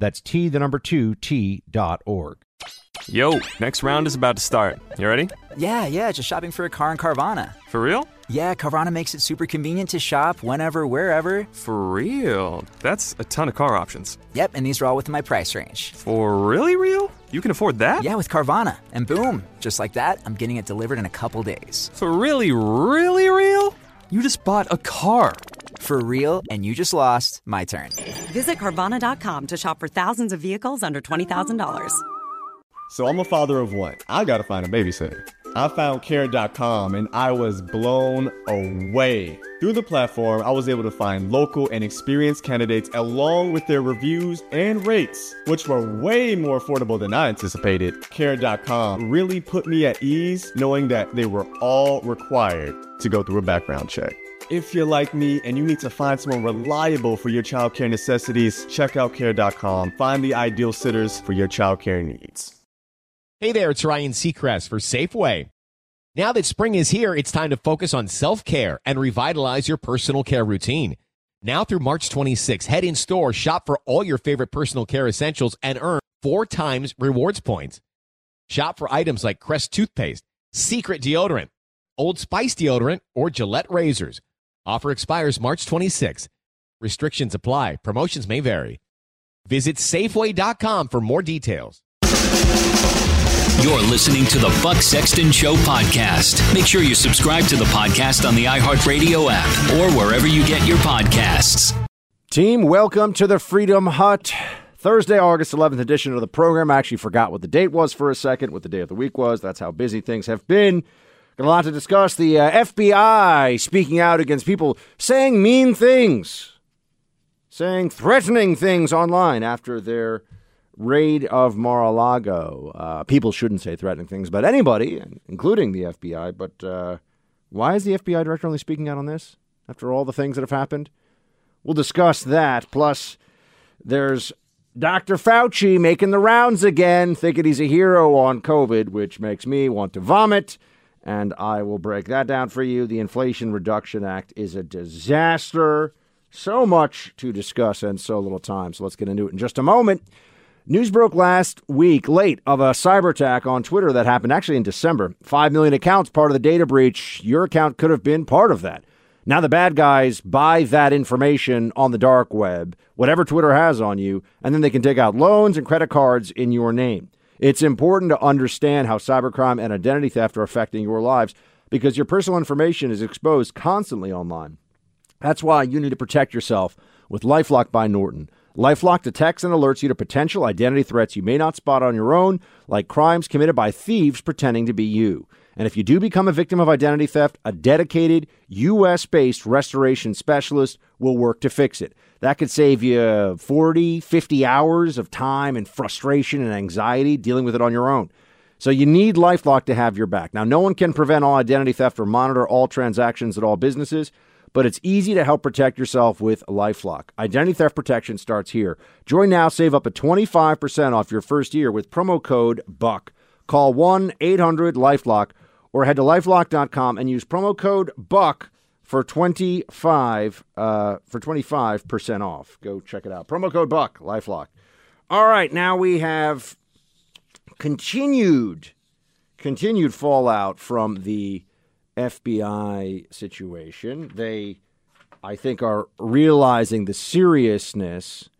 That's T, the number two, T.org. Yo, next round is about to start. You ready? Yeah, yeah, just shopping for a car in Carvana. For real? Yeah, Carvana makes it super convenient to shop whenever, wherever. For real? That's a ton of car options. Yep, and these are all within my price range. For really real? You can afford that? Yeah, with Carvana. And boom, just like that, I'm getting it delivered in a couple days. For really, really real? You just bought a car. For real, and you just lost my turn. Visit Carvana.com to shop for thousands of vehicles under $20,000. So I'm a father of one. I gotta find a babysitter. I found care.com and I was blown away. Through the platform, I was able to find local and experienced candidates along with their reviews and rates, which were way more affordable than I anticipated. Care.com really put me at ease knowing that they were all required to go through a background check. If you're like me and you need to find someone reliable for your childcare necessities, check out care.com. Find the ideal sitters for your childcare needs. Hey there, it's Ryan Seacrest for Safeway. Now that spring is here, it's time to focus on self care and revitalize your personal care routine. Now through March 26, head in store, shop for all your favorite personal care essentials, and earn four times rewards points. Shop for items like Crest toothpaste, Secret deodorant, Old Spice deodorant, or Gillette razors. Offer expires March 26. Restrictions apply. Promotions may vary. Visit Safeway.com for more details. You're listening to the Buck Sexton Show podcast. Make sure you subscribe to the podcast on the iHeartRadio app or wherever you get your podcasts. Team, welcome to the Freedom Hut. Thursday, August 11th edition of the program. I actually forgot what the date was for a second, what the day of the week was. That's how busy things have been. Got a lot to discuss. The uh, FBI speaking out against people saying mean things, saying threatening things online after their raid of Mar-a-Lago. Uh, people shouldn't say threatening things about anybody, including the FBI. But uh, why is the FBI director only speaking out on this after all the things that have happened? We'll discuss that. Plus, there's Dr. Fauci making the rounds again, thinking he's a hero on COVID, which makes me want to vomit. And I will break that down for you. The Inflation Reduction Act is a disaster. So much to discuss and so little time. So let's get into it in just a moment. News broke last week, late, of a cyber attack on Twitter that happened actually in December. Five million accounts, part of the data breach. Your account could have been part of that. Now the bad guys buy that information on the dark web, whatever Twitter has on you, and then they can take out loans and credit cards in your name. It's important to understand how cybercrime and identity theft are affecting your lives because your personal information is exposed constantly online. That's why you need to protect yourself with Lifelock by Norton. Lifelock detects and alerts you to potential identity threats you may not spot on your own, like crimes committed by thieves pretending to be you. And if you do become a victim of identity theft, a dedicated U.S. based restoration specialist will work to fix it. That could save you 40, 50 hours of time and frustration and anxiety dealing with it on your own. So you need Lifelock to have your back. Now, no one can prevent all identity theft or monitor all transactions at all businesses, but it's easy to help protect yourself with Lifelock. Identity theft protection starts here. Join now, save up to 25% off your first year with promo code BUCK. Call 1 800 Lifelock or head to lifelock.com and use promo code BUCK for 25 uh, for 25% off. Go check it out. Promo code BUCK, Lifelock. All right, now we have continued continued fallout from the FBI situation. They I think are realizing the seriousness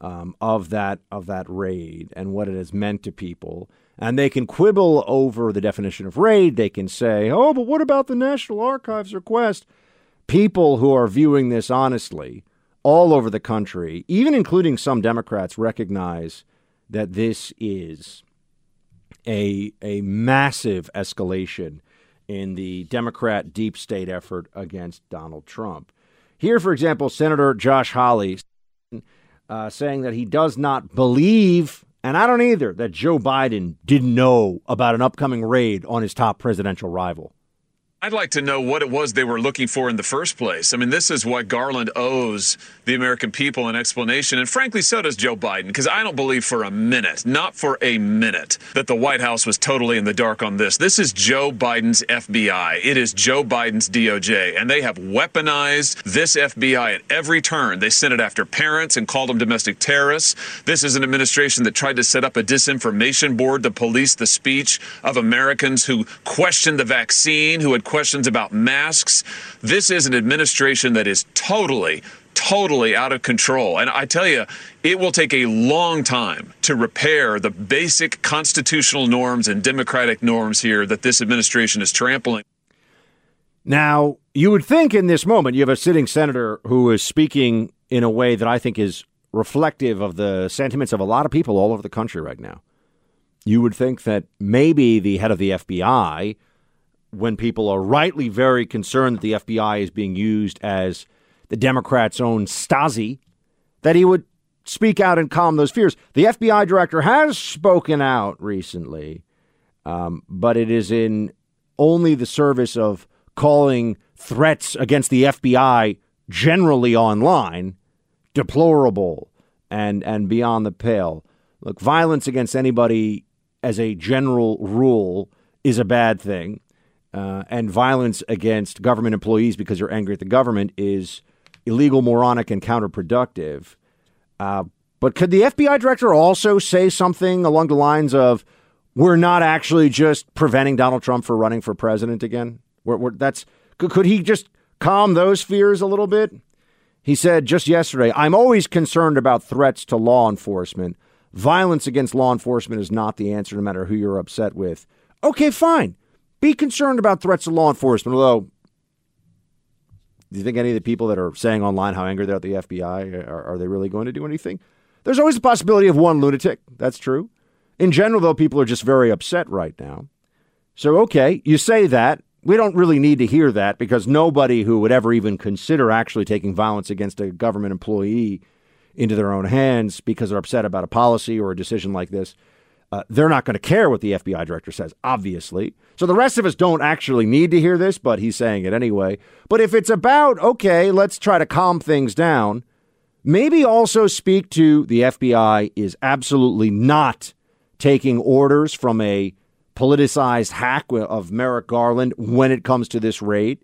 um, of that of that raid and what it has meant to people. And they can quibble over the definition of raid. They can say, "Oh, but what about the National Archives request?" People who are viewing this honestly, all over the country, even including some Democrats, recognize that this is a a massive escalation in the Democrat deep state effort against Donald Trump. Here, for example, Senator Josh Hawley uh, saying that he does not believe, and I don't either, that Joe Biden didn't know about an upcoming raid on his top presidential rival. I'd like to know what it was they were looking for in the first place. I mean, this is what Garland owes the American people an explanation. And frankly, so does Joe Biden, because I don't believe for a minute, not for a minute, that the White House was totally in the dark on this. This is Joe Biden's FBI. It is Joe Biden's DOJ. And they have weaponized this FBI at every turn. They sent it after parents and called them domestic terrorists. This is an administration that tried to set up a disinformation board to police the speech of Americans who questioned the vaccine, who had questions about masks. This is an administration that is totally, totally out of control. And I tell you, it will take a long time to repair the basic constitutional norms and democratic norms here that this administration is trampling. Now, you would think in this moment you have a sitting senator who is speaking in a way that I think is reflective of the sentiments of a lot of people all over the country right now. You would think that maybe the head of the FBI when people are rightly very concerned that the FBI is being used as the Democrats' own Stasi, that he would speak out and calm those fears. The FBI director has spoken out recently, um, but it is in only the service of calling threats against the FBI generally online deplorable and, and beyond the pale. Look, violence against anybody as a general rule is a bad thing uh, and violence against government employees because you're angry at the government is illegal, moronic, and counterproductive. Uh, but could the FBI director also say something along the lines of, "We're not actually just preventing Donald Trump from running for president again"? We're, we're, that's could, could he just calm those fears a little bit? He said just yesterday, "I'm always concerned about threats to law enforcement. Violence against law enforcement is not the answer, no matter who you're upset with." Okay, fine. Be concerned about threats to law enforcement, although do you think any of the people that are saying online how angry they're at the FBI are, are, they really going to do anything? There's always a possibility of one lunatic. That's true. In general, though, people are just very upset right now. So, okay, you say that. We don't really need to hear that because nobody who would ever even consider actually taking violence against a government employee into their own hands because they're upset about a policy or a decision like this uh, they're not going to care what the FBI director says, obviously. So the rest of us don't actually need to hear this, but he's saying it anyway. But if it's about, okay, let's try to calm things down, maybe also speak to the FBI is absolutely not taking orders from a politicized hack of Merrick Garland when it comes to this raid.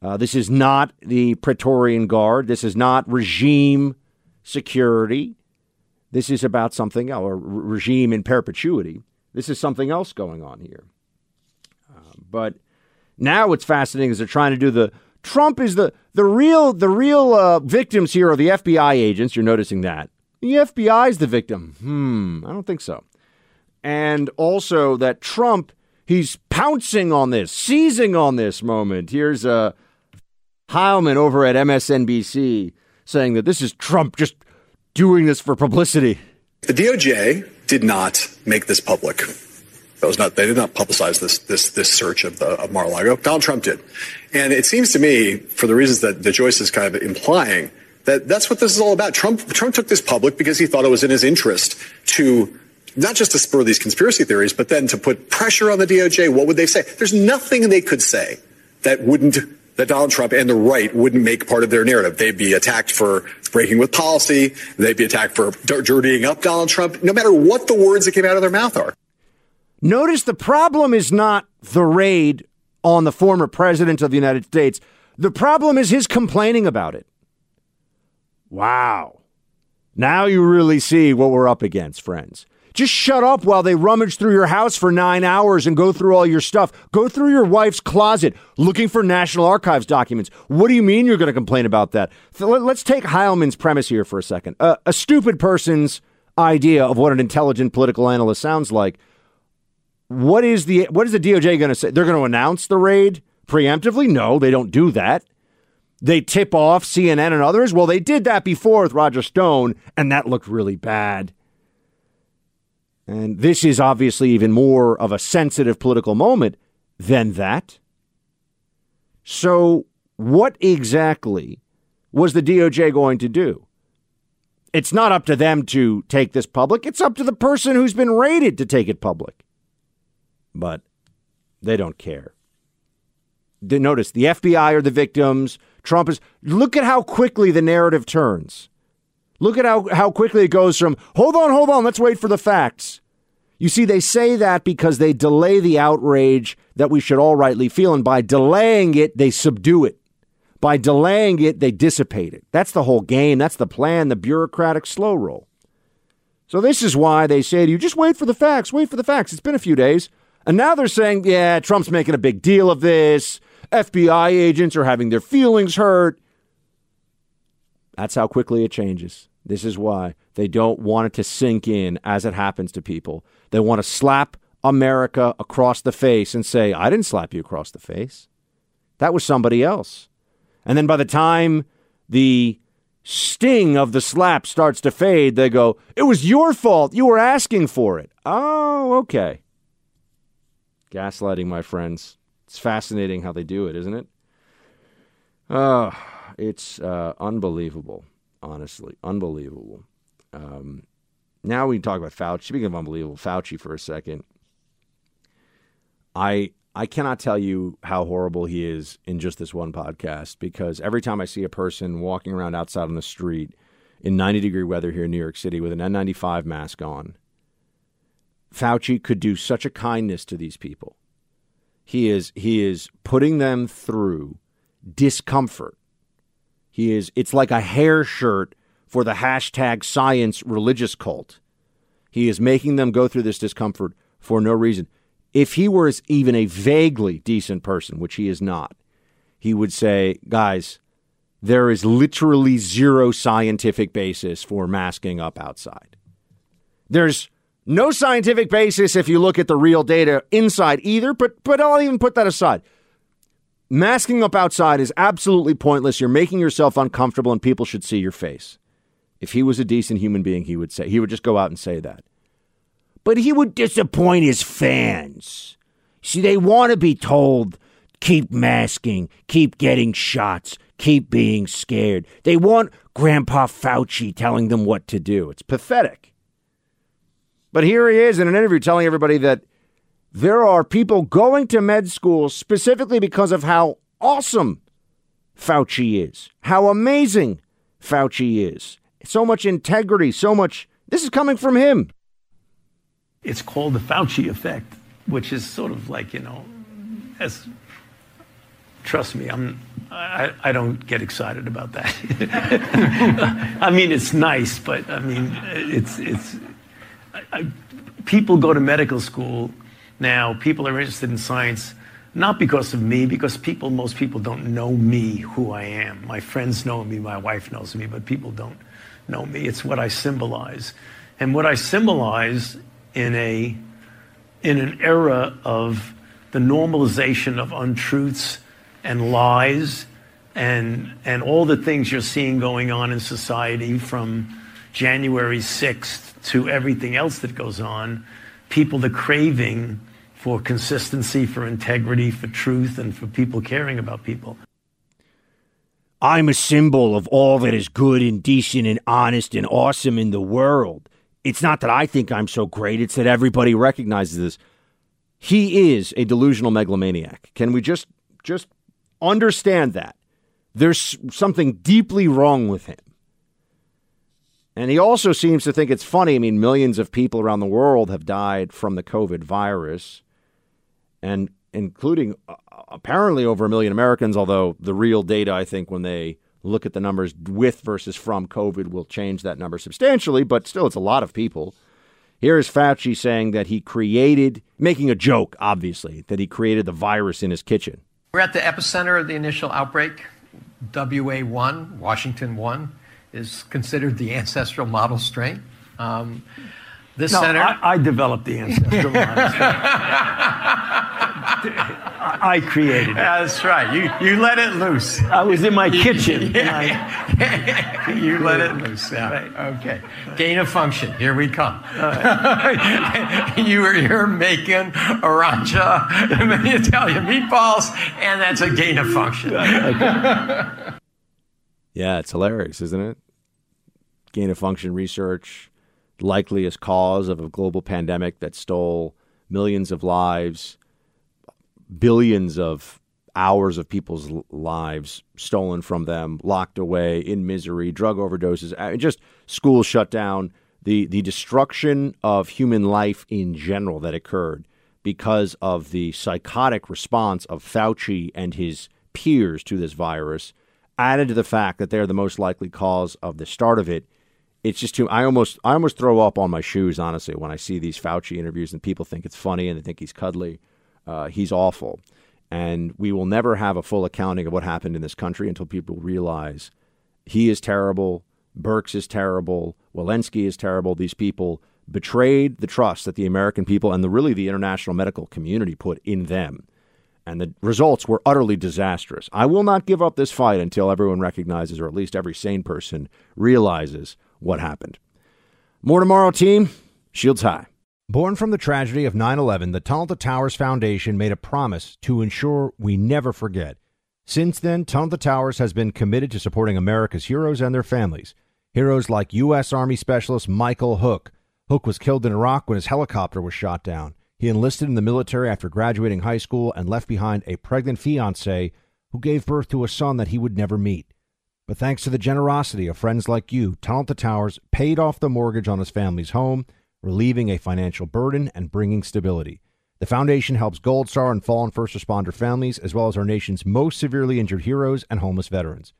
Uh, this is not the Praetorian Guard. This is not regime security. This is about something a regime in perpetuity. This is something else going on here. Uh, but now what's fascinating is they're trying to do the Trump is the the real the real uh, victims here are the FBI agents. You're noticing that the FBI is the victim. Hmm, I don't think so. And also that Trump he's pouncing on this, seizing on this moment. Here's uh, Heilemann over at MSNBC saying that this is Trump just doing this for publicity. The DOJ did not make this public. That was not, they did not publicize this, this, this search of, the, of Mar-a-Lago. Donald Trump did. And it seems to me, for the reasons that, that Joyce is kind of implying, that that's what this is all about. Trump, Trump took this public because he thought it was in his interest to not just to spur these conspiracy theories, but then to put pressure on the DOJ. What would they say? There's nothing they could say that wouldn't that Donald Trump and the right wouldn't make part of their narrative. They'd be attacked for breaking with policy. They'd be attacked for dirtying up Donald Trump, no matter what the words that came out of their mouth are. Notice the problem is not the raid on the former president of the United States. The problem is his complaining about it. Wow. Now you really see what we're up against, friends. Just shut up while they rummage through your house for nine hours and go through all your stuff. Go through your wife's closet looking for National Archives documents. What do you mean you're going to complain about that? Let's take Heilemann's premise here for a second. Uh, a stupid person's idea of what an intelligent political analyst sounds like. What is the what is the DOJ going to say? They're going to announce the raid preemptively? No, they don't do that. They tip off CNN and others. Well, they did that before with Roger Stone, and that looked really bad. And this is obviously even more of a sensitive political moment than that. So, what exactly was the DOJ going to do? It's not up to them to take this public, it's up to the person who's been raided to take it public. But they don't care. Notice the FBI are the victims. Trump is. Look at how quickly the narrative turns. Look at how, how quickly it goes from, hold on, hold on, let's wait for the facts. You see, they say that because they delay the outrage that we should all rightly feel. And by delaying it, they subdue it. By delaying it, they dissipate it. That's the whole game. That's the plan, the bureaucratic slow roll. So, this is why they say to you, just wait for the facts, wait for the facts. It's been a few days. And now they're saying, yeah, Trump's making a big deal of this. FBI agents are having their feelings hurt. That's how quickly it changes. This is why they don't want it to sink in as it happens to people. They want to slap America across the face and say, I didn't slap you across the face. That was somebody else. And then by the time the sting of the slap starts to fade, they go, It was your fault. You were asking for it. Oh, okay. Gaslighting, my friends. It's fascinating how they do it, isn't it? Uh, it's uh, unbelievable, honestly. Unbelievable. Um, now we talk about Fauci. Speaking of unbelievable, Fauci for a second. I I cannot tell you how horrible he is in just this one podcast because every time I see a person walking around outside on the street in 90 degree weather here in New York City with an N95 mask on, Fauci could do such a kindness to these people. He is he is putting them through discomfort. He is it's like a hair shirt for the hashtag science religious cult. He is making them go through this discomfort for no reason. If he were even a vaguely decent person, which he is not, he would say, guys, there is literally zero scientific basis for masking up outside. There's no scientific basis if you look at the real data inside either, but but I'll even put that aside. Masking up outside is absolutely pointless. You're making yourself uncomfortable and people should see your face. If he was a decent human being, he would say he would just go out and say that. But he would disappoint his fans. See, they want to be told keep masking, keep getting shots, keep being scared. They want Grandpa Fauci telling them what to do. It's pathetic. But here he is in an interview telling everybody that there are people going to med school specifically because of how awesome Fauci is, how amazing Fauci is. So much integrity, so much. This is coming from him. It's called the Fauci effect, which is sort of like, you know, as trust me, I'm I, I don't get excited about that. I mean, it's nice, but I mean, it's it's I, people go to medical school now. People are interested in science, not because of me, because people, most people don't know me, who I am. My friends know me, my wife knows me, but people don't know me. It's what I symbolize, and what I symbolize in a in an era of the normalization of untruths and lies and and all the things you're seeing going on in society from January 6th to everything else that goes on, people the craving for consistency, for integrity, for truth, and for people caring about people. I'm a symbol of all that is good and decent and honest and awesome in the world. It's not that I think I'm so great, it's that everybody recognizes this. He is a delusional megalomaniac. Can we just just understand that? There's something deeply wrong with him. And he also seems to think it's funny. I mean, millions of people around the world have died from the COVID virus, and including uh, apparently over a million Americans, although the real data, I think, when they look at the numbers with versus from COVID, will change that number substantially, but still, it's a lot of people. Here is Fauci saying that he created, making a joke, obviously, that he created the virus in his kitchen. We're at the epicenter of the initial outbreak. WA1, Washington 1, is considered the ancestral model strain. Um, this no, center. I, I developed the ancestral model. I created it. That's right. You you let it loose. I was in my kitchen. Yeah. you let it loose. Yeah. Right. Okay. Gain of function. Here we come. you were here making arancia, and many Italian meatballs, and that's a gain of function. yeah, it's hilarious, isn't it? Gain of function research, likeliest cause of a global pandemic that stole millions of lives billions of hours of people's lives stolen from them, locked away in misery, drug overdoses, uh, just schools shut down, the the destruction of human life in general that occurred because of the psychotic response of Fauci and his peers to this virus, added to the fact that they're the most likely cause of the start of it. It's just too. I almost I almost throw up on my shoes honestly when I see these Fauci interviews and people think it's funny and they think he's cuddly. Uh, he's awful. And we will never have a full accounting of what happened in this country until people realize he is terrible, Birx is terrible, Walensky is terrible. These people betrayed the trust that the American people and the really the international medical community put in them. And the results were utterly disastrous. I will not give up this fight until everyone recognizes, or at least every sane person realizes, what happened. More tomorrow, team. Shields high. Born from the tragedy of 9 11, the Tunnel to Towers Foundation made a promise to ensure we never forget. Since then, Tunnel to Towers has been committed to supporting America's heroes and their families. Heroes like U.S. Army Specialist Michael Hook. Hook was killed in Iraq when his helicopter was shot down. He enlisted in the military after graduating high school and left behind a pregnant fiancee who gave birth to a son that he would never meet. But thanks to the generosity of friends like you, Tunnel to Towers paid off the mortgage on his family's home relieving a financial burden and bringing stability. The foundation helps Gold Star and fallen first responder families, as well as our nation's most severely injured heroes and homeless veterans.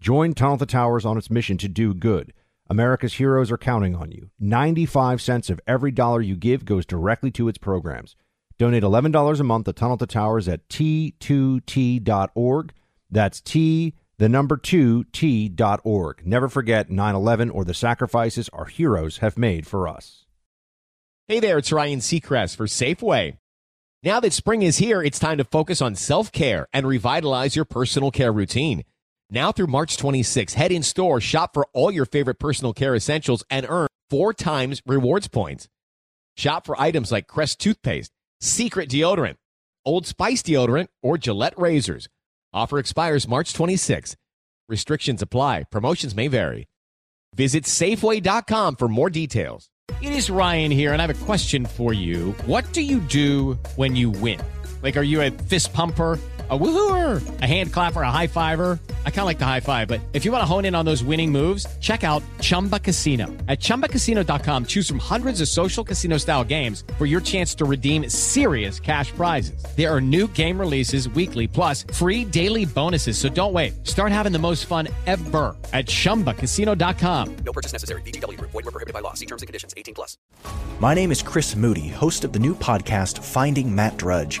Join Tunnel the Towers on its mission to do good. America's heroes are counting on you. 95 cents of every dollar you give goes directly to its programs. Donate $11 a month to Tunnel to Towers at t2t.org. That's T, the number 2, t.org. Never forget 9 11 or the sacrifices our heroes have made for us. Hey there, it's Ryan Seacrest for Safeway. Now that spring is here, it's time to focus on self care and revitalize your personal care routine. Now through March 26, head in store, shop for all your favorite personal care essentials, and earn four times rewards points. Shop for items like Crest toothpaste, Secret deodorant, Old Spice deodorant, or Gillette razors. Offer expires March 26. Restrictions apply. Promotions may vary. Visit Safeway.com for more details. It is Ryan here, and I have a question for you. What do you do when you win? Like, are you a fist pumper? A woohooer, a hand clapper, a high fiver. I kind of like the high five, but if you want to hone in on those winning moves, check out Chumba Casino. At ChumbaCasino.com, choose from hundreds of social casino style games for your chance to redeem serious cash prizes. There are new game releases weekly, plus free daily bonuses. So don't wait. Start having the most fun ever at ChumbaCasino.com. No purchase necessary. VGW. Void were prohibited by law. See terms and conditions. 18 plus. My name is Chris Moody, host of the new podcast, Finding Matt Drudge.